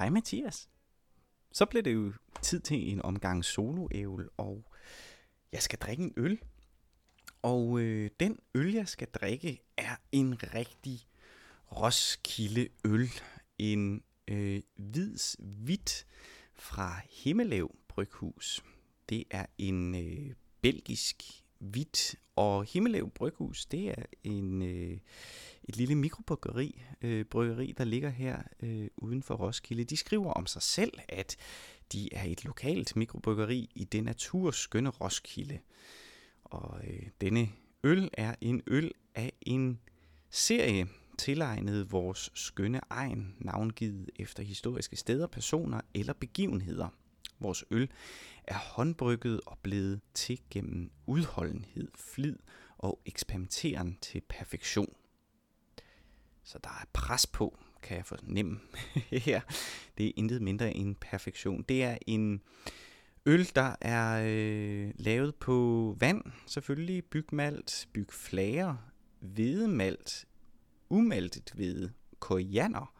Hej Mathias. Så blev det jo tid til en omgang soloævel, og jeg skal drikke en øl. Og øh, den øl, jeg skal drikke, er en rigtig Roskilde øl. En øh, hvids hvidt fra Himmelæv Bryghus. Det er en øh, belgisk hvidt, og Himmelev Bryghus, det er en, øh, et lille mikrobryggeri, øh, bryggeri, der ligger her øh, uden for Roskilde. De skriver om sig selv, at de er et lokalt mikrobryggeri i det naturskønne Roskilde. Og øh, denne øl er en øl af en serie tilegnet vores skønne egen, navngivet efter historiske steder, personer eller begivenheder. Vores øl er håndbrygget og blevet til gennem udholdenhed, flid og eksperimenteren til perfektion. Så der er pres på, kan jeg fornemme her. Det er intet mindre end perfektion. Det er en øl, der er øh, lavet på vand, selvfølgelig, bygmalt, bygflager, hvedemalt, umaltet hvede, koriander,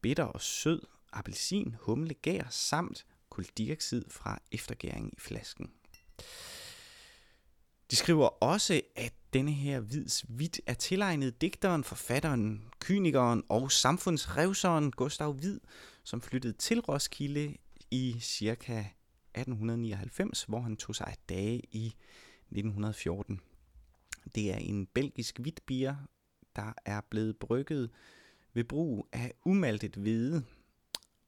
bitter og sød, appelsin, humle, gær samt kuldioxid fra eftergæring i flasken. De skriver også, at denne her vids vidt er tilegnet digteren, forfatteren, kynikeren og samfundsrevseren Gustav Hvid, som flyttede til Roskilde i ca. 1899, hvor han tog sig af dage i 1914. Det er en belgisk hvidt bier, der er blevet brygget ved brug af umaltet hvede.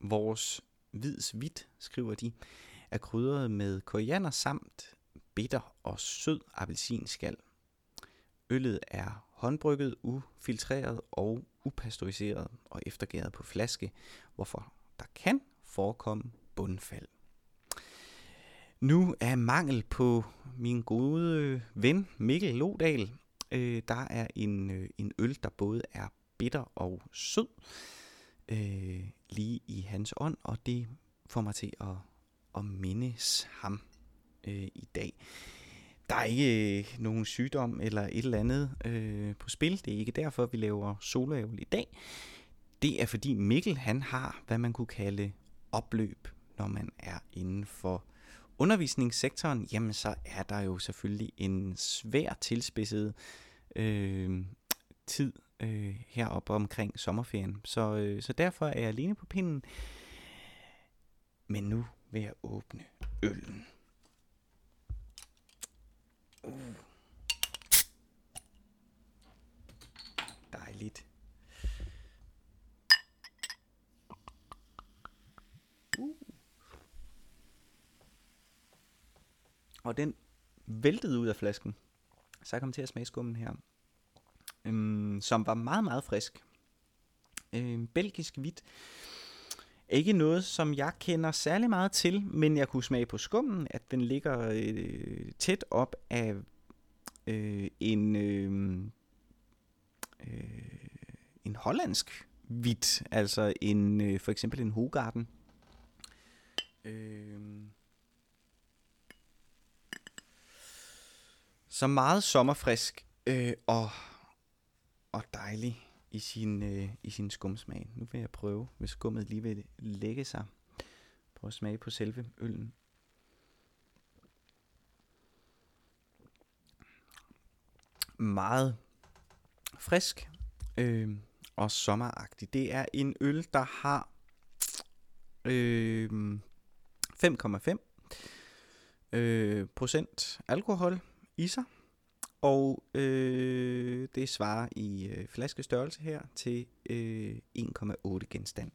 Vores hvids hvidt, skriver de, er krydret med koriander samt bitter og sød appelsinskal. Øllet er håndbrygget, ufiltreret og upasteuriseret og eftergæret på flaske, hvorfor der kan forekomme bundfald. Nu er mangel på min gode ven Mikkel Lodal. Øh, der er en, øh, en øl, der både er bitter og sød, øh, lige i hans ånd, og det får mig til at, at mindes ham øh, i dag. Der er ikke øh, nogen sygdom eller et eller andet øh, på spil. Det er ikke derfor, vi laver soloævel i dag. Det er fordi Mikkel han har, hvad man kunne kalde opløb, når man er inden for undervisningssektoren. Jamen så er der jo selvfølgelig en svær tilspidset øh, tid øh, heroppe omkring sommerferien. Så, øh, så derfor er jeg alene på pinden. Men nu vil jeg åbne øllen. Uh. Dejligt. Uh. Og den væltede ud af flasken. Så jeg kom til at smage skummen her. Øhm, som var meget, meget frisk. Øhm, belgisk hvidt. Ikke noget, som jeg kender særlig meget til, men jeg kunne smage på skummen, at den ligger øh, tæt op af øh, en, øh, øh, en hollandsk hvidt, altså en, øh, for eksempel en Hogarden. Øh, så meget sommerfrisk øh, og, og dejlig i sin, øh, i sin skumsmag. Nu vil jeg prøve, hvis skummet lige vil lægge sig. Prøv at smage på selve øllen. Meget frisk øh, og sommeragtig. Det er en øl, der har øh, 5,5 øh, procent alkohol i sig. Og øh, det svarer i øh, flaskestørrelse her til øh, 1,8 genstand.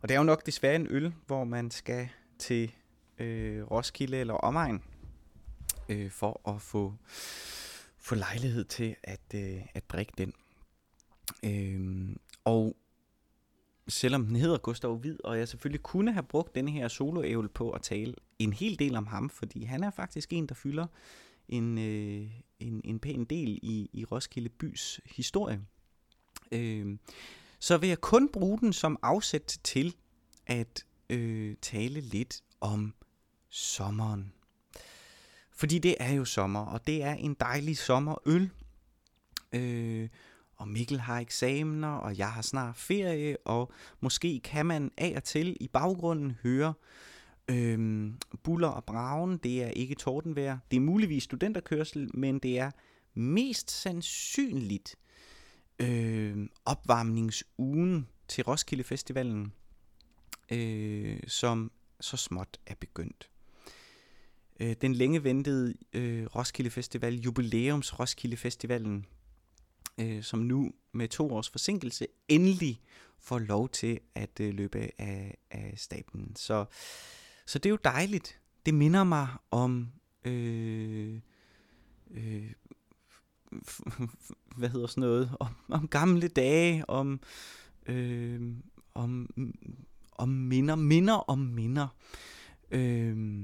Og det er jo nok desværre en øl, hvor man skal til øh, Roskilde eller omegn øh, for at få, få lejlighed til at, øh, at drikke den. Øh, og selvom den hedder Gustav Hvid, og jeg selvfølgelig kunne have brugt denne her soloævel på at tale en hel del om ham, fordi han er faktisk en, der fylder en, øh, en, en pæn del i, i Roskilde bys historie. Øh, så vil jeg kun bruge den som afsæt til at øh, tale lidt om sommeren. Fordi det er jo sommer, og det er en dejlig sommerøl. Øh, og Mikkel har eksamener, og jeg har snart ferie, og måske kan man af og til i baggrunden høre øhm, buller og bragen. Det er ikke tordenvejr. Det er muligvis studenterkørsel, men det er mest sandsynligt øh, opvarmningsugen til Roskilde Festivalen, øh, som så småt er begyndt. Øh, den længe ventede øh, Roskilde Festival, jubilæums Roskilde Festivalen, øh, som nu med to års forsinkelse endelig får lov til at øh, løbe af, af staben. Så, så det er jo dejligt. Det minder mig om øh, øh, hvad hedder sådan noget, om, om gamle dage, om, øh, om, om minder, minder om minder. Øh,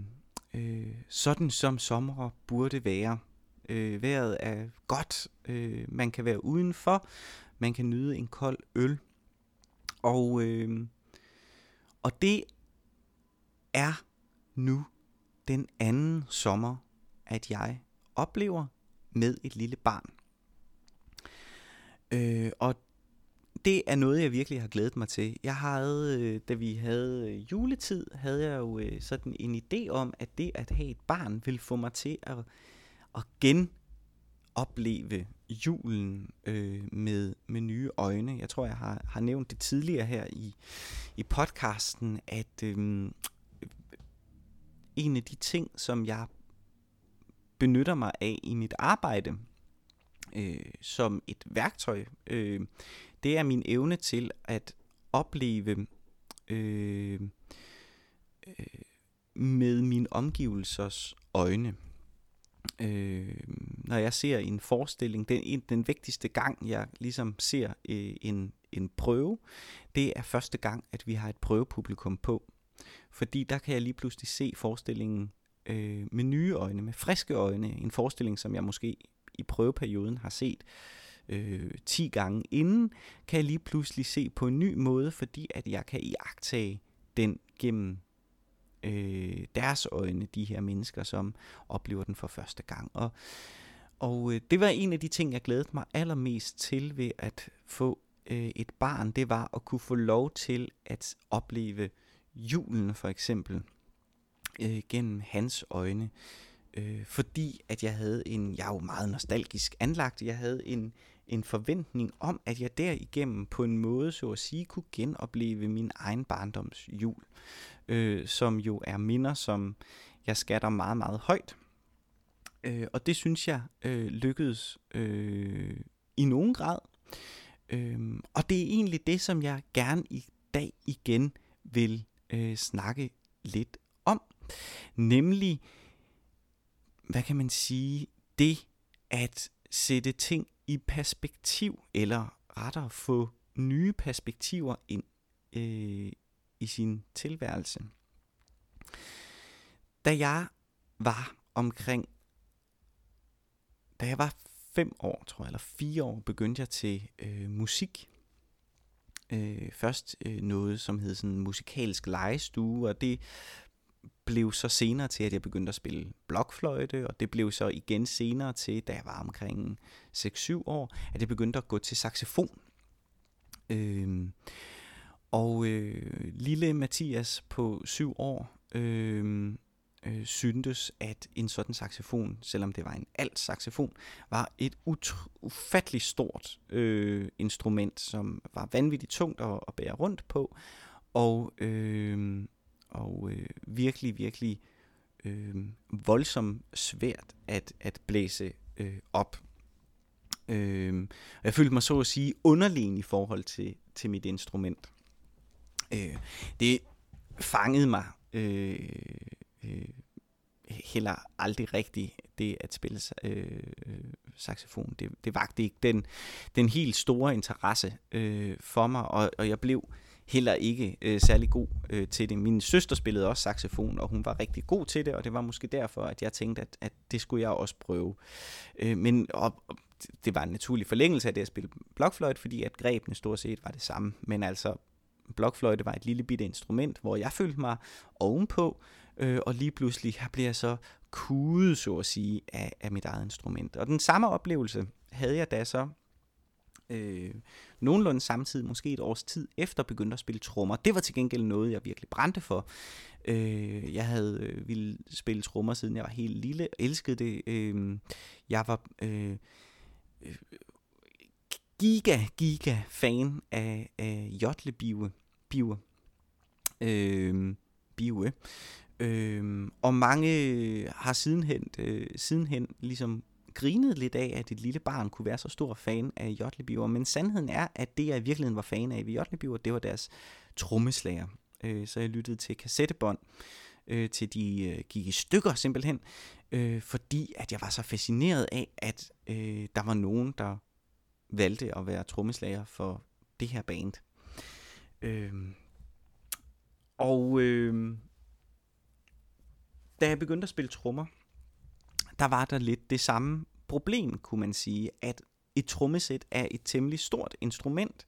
øh, sådan som sommer burde være. Øh, vejret er godt, øh, man kan være udenfor, man kan nyde en kold øl. Og, øh, og det er nu den anden sommer, at jeg oplever med et lille barn. Øh, og det er noget, jeg virkelig har glædet mig til. Jeg havde, øh, da vi havde øh, juletid, havde jeg jo øh, sådan en idé om, at det at have et barn ville få mig til at, at genopleve julen øh, med, med nye øjne. Jeg tror, jeg har, har nævnt det tidligere her i, i podcasten, at øh, en af de ting, som jeg benytter mig af i mit arbejde øh, som et værktøj, øh, det er min evne til at opleve øh, øh, med mine omgivelsers øjne. Øh, når jeg ser en forestilling, den, den vigtigste gang, jeg ligesom ser øh, en, en prøve, det er første gang, at vi har et prøvepublikum på. Fordi der kan jeg lige pludselig se forestillingen øh, med nye øjne, med friske øjne. En forestilling, som jeg måske i prøveperioden har set øh, 10 gange inden, kan jeg lige pludselig se på en ny måde, fordi at jeg kan iagtage den gennem øh, deres øjne, de her mennesker, som oplever den for første gang. Og, og øh, det var en af de ting, jeg glædede mig allermest til ved at få øh, et barn, det var at kunne få lov til at opleve julen for eksempel øh, gennem hans øjne. Øh, fordi at jeg havde en, jeg er jo meget nostalgisk anlagt, jeg havde en, en forventning om, at jeg derigennem på en måde, så at sige, kunne genopleve min egen barndoms jul. Øh, som jo er minder, som jeg skatter meget, meget højt. Øh, og det synes jeg øh, lykkedes øh, i nogen grad. Øh, og det er egentlig det, som jeg gerne i dag igen vil øh, snakke lidt om. Nemlig, hvad kan man sige, det at sætte ting i perspektiv, eller rettere få nye perspektiver ind øh, i sin tilværelse. Da jeg var omkring, da jeg var fem år, tror jeg, eller fire år, begyndte jeg til øh, musik. Øh, først øh, noget, som hed sådan en musikalsk legestue, og det blev så senere til, at jeg begyndte at spille blokfløjte, og det blev så igen senere til, da jeg var omkring 6-7 år, at jeg begyndte at gå til saxofon. Øh, og øh, lille Mathias på 7 år øh, øh, syntes, at en sådan saxofon, selvom det var en alt saxofon, var et ufatteligt stort øh, instrument, som var vanvittigt tungt at, at bære rundt på, og øh, og øh, virkelig, virkelig øh, voldsomt svært at, at blæse øh, op. Øh, og jeg følte mig så at sige underlegen i forhold til, til mit instrument. Øh, det fangede mig øh, heller aldrig rigtigt, det at spille øh, øh, saxofon. Det, det vagte ikke den, den helt store interesse øh, for mig, og, og jeg blev heller ikke øh, særlig god øh, til det. Min søster spillede også saxofon, og hun var rigtig god til det, og det var måske derfor, at jeg tænkte, at, at det skulle jeg også prøve. Øh, men og, og det var en naturlig forlængelse af det at spille blokfløjt, fordi at grebene stort set var det samme. Men altså, blokfløjte var et lille bitte instrument, hvor jeg følte mig ovenpå, øh, og lige pludselig her blev jeg så kudet, så at sige, af, af mit eget instrument. Og den samme oplevelse havde jeg da så øh, nogenlunde samtidig, måske et års tid efter, begyndte at spille trommer. Det var til gengæld noget, jeg virkelig brændte for. Øh, jeg havde øh, ville spille trommer, siden jeg var helt lille, elskede det. Øh, jeg var øh, øh giga, giga fan af, af Jotle Bive. Bive. Øh, Bive. Øh, og mange har sidenhen, øh, sidenhen ligesom grinet lidt af, at et lille barn kunne være så stor fan af Jotlebiver, men sandheden er, at det jeg i virkeligheden var fan af ved Jotlebiver, det var deres trommeslager. Øh, så jeg lyttede til kassettebånd, øh, til de øh, gik i stykker simpelthen, øh, fordi at jeg var så fascineret af, at øh, der var nogen, der valgte at være trommeslager for det her band. Øh, og øh, da jeg begyndte at spille trommer, der var der lidt det samme problem, kunne man sige, at et trommesæt er et temmelig stort instrument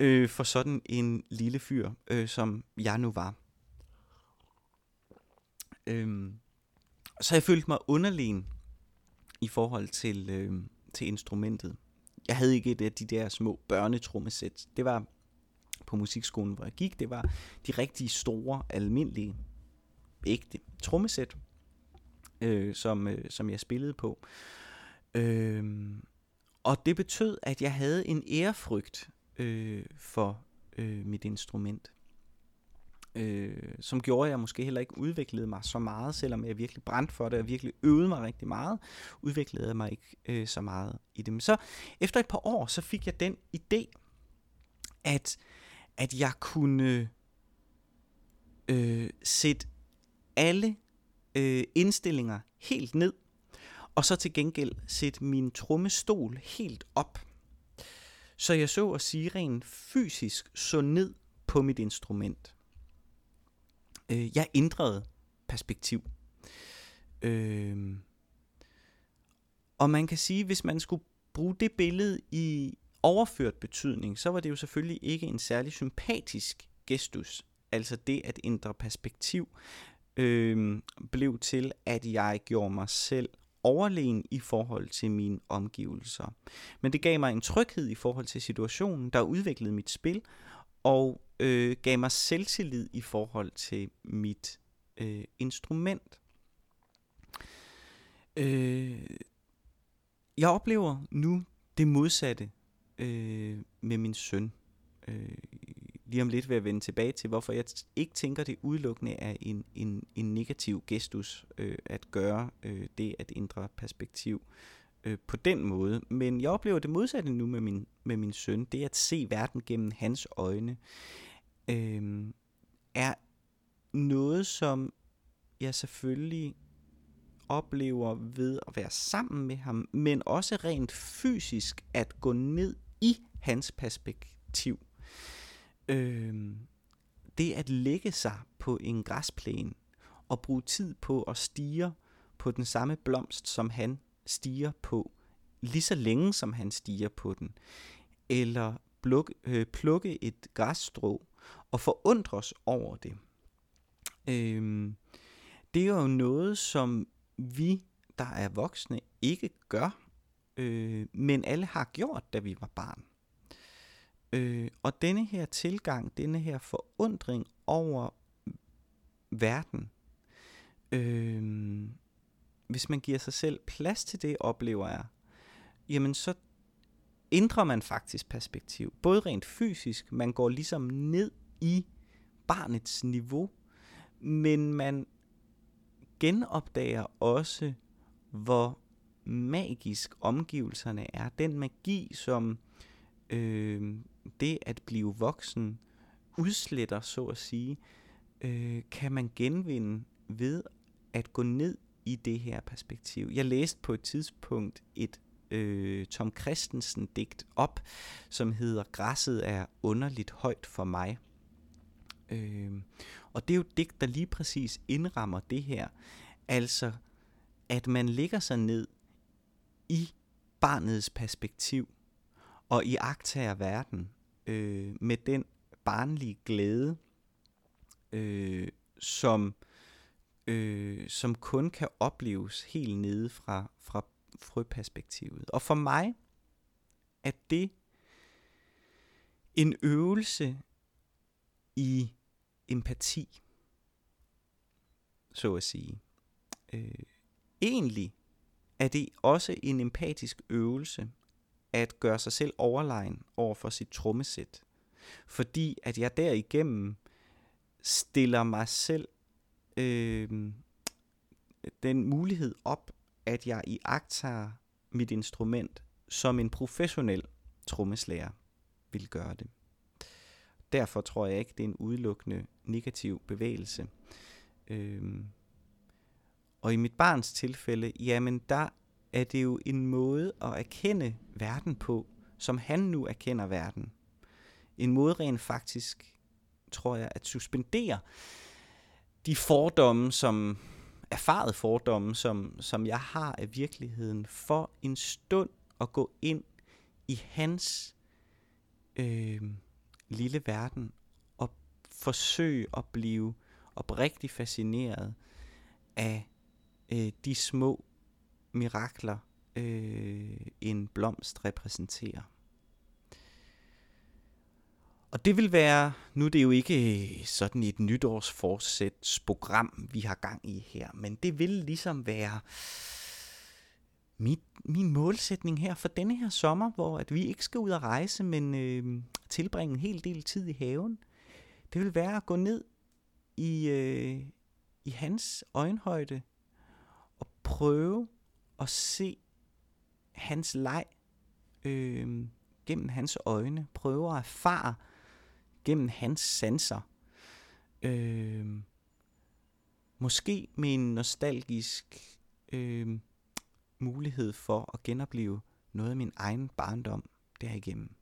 øh, for sådan en lille fyr, øh, som jeg nu var. Øhm, så jeg følte mig underlegen i forhold til, øh, til instrumentet. Jeg havde ikke et af de der små børnetrommesæt. Det var på musikskolen, hvor jeg gik. Det var de rigtig store, almindelige, ægte trommesæt, øh, som, øh, som jeg spillede på. Øh, og det betød, at jeg havde en ærefrygt øh, for øh, mit instrument. Øh, som gjorde, at jeg måske heller ikke udviklede mig så meget, selvom jeg virkelig brændte for det, og virkelig øvede mig rigtig meget, udviklede jeg mig ikke øh, så meget i det. Men så efter et par år, så fik jeg den idé, at, at jeg kunne øh, sætte alle øh, indstillinger helt ned, og så til gengæld sætte min trommestol helt op. Så jeg så at sige rent fysisk så ned på mit instrument. Øh, jeg ændrede perspektiv. Øh, og man kan sige, hvis man skulle bruge det billede i overført betydning, så var det jo selvfølgelig ikke en særlig sympatisk gestus. Altså det at ændre perspektiv øh, blev til, at jeg gjorde mig selv overlegen i forhold til mine omgivelser. Men det gav mig en tryghed i forhold til situationen, der udviklede mit spil, og øh, gav mig selvtillid i forhold til mit øh, instrument. Øh, jeg oplever nu det modsatte øh, med min søn. Øh, lige om lidt vil jeg vende tilbage til, hvorfor jeg ikke tænker, det udelukkende er en, en, en negativ gestus øh, at gøre øh, det at ændre perspektiv øh, på den måde. Men jeg oplever det modsatte nu med min, med min søn. Det at se verden gennem hans øjne øh, er noget, som jeg selvfølgelig oplever ved at være sammen med ham, men også rent fysisk at gå ned i hans perspektiv. Øh, det at lægge sig på en græsplæne og bruge tid på at stige på den samme blomst, som han stiger på, lige så længe som han stiger på den, eller plukke, øh, plukke et græsstrå og forundres over det. Øh, det er jo noget, som vi, der er voksne, ikke gør, øh, men alle har gjort, da vi var barn. Øh, og denne her tilgang, denne her forundring over verden, øh, hvis man giver sig selv plads til det, oplever jeg, jamen så ændrer man faktisk perspektiv. Både rent fysisk, man går ligesom ned i barnets niveau, men man genopdager også, hvor magisk omgivelserne er. Den magi, som øh, det at blive voksen udsletter, så at sige, øh, kan man genvinde ved at gå ned i det her perspektiv. Jeg læste på et tidspunkt et øh, Tom Christensen digt op, som hedder Græsset er underligt højt for mig. Øh, og det er jo et digt, der lige præcis indrammer det her. Altså, at man ligger sig ned i barnets perspektiv, og i agtager verden øh, med den barnlige glæde, øh, som, øh, som kun kan opleves helt nede fra, fra frøperspektivet. Og for mig er det en øvelse i empati, så at sige. Øh, egentlig er det også en empatisk øvelse at gøre sig selv overlegen over for sit trommesæt. Fordi at jeg derigennem stiller mig selv øh, den mulighed op, at jeg i mit instrument som en professionel trommeslager vil gøre det. Derfor tror jeg ikke, det er en udelukkende negativ bevægelse. Øh, og i mit barns tilfælde, jamen der er det jo en måde at erkende verden på, som han nu erkender verden. En måde rent faktisk, tror jeg, at suspendere de fordomme, som erfaret fordomme, som, som jeg har af virkeligheden, for en stund at gå ind i hans øh, lille verden og forsøge at blive oprigtigt fascineret af øh, de små mirakler, øh, en blomst repræsenterer. Og det vil være, nu er det jo ikke øh, sådan et nytårsforsætsprogram, vi har gang i her, men det vil ligesom være mit, min målsætning her for denne her sommer, hvor at vi ikke skal ud og rejse, men øh, tilbringe en hel del tid i haven. Det vil være at gå ned i, øh, i hans øjenhøjde og prøve at se hans leg øh, gennem hans øjne. Prøve at erfare gennem hans sanser. Øh, måske med en nostalgisk øh, mulighed for at genopleve noget af min egen barndom derigennem.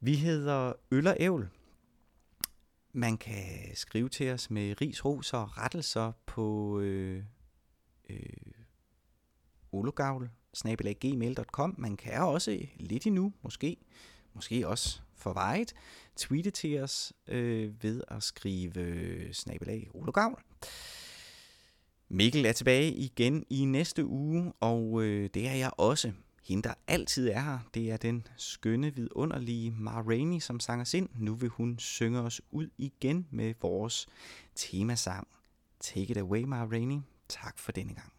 Vi hedder Øl og Ævl. Man kan skrive til os med ris, ros og rettelser på øh, øh, ologavl Man kan også lidt endnu, måske, måske også for vejet, tweete til os øh, ved at skrive øh, snabelag ologavl. Mikkel er tilbage igen i næste uge, og øh, det er jeg også. Hende, der altid er her, det er den skønne, vidunderlige Ma Rainey, som sang os ind. Nu vil hun synge os ud igen med vores temasang. Take it away, Ma Rainey. Tak for denne gang.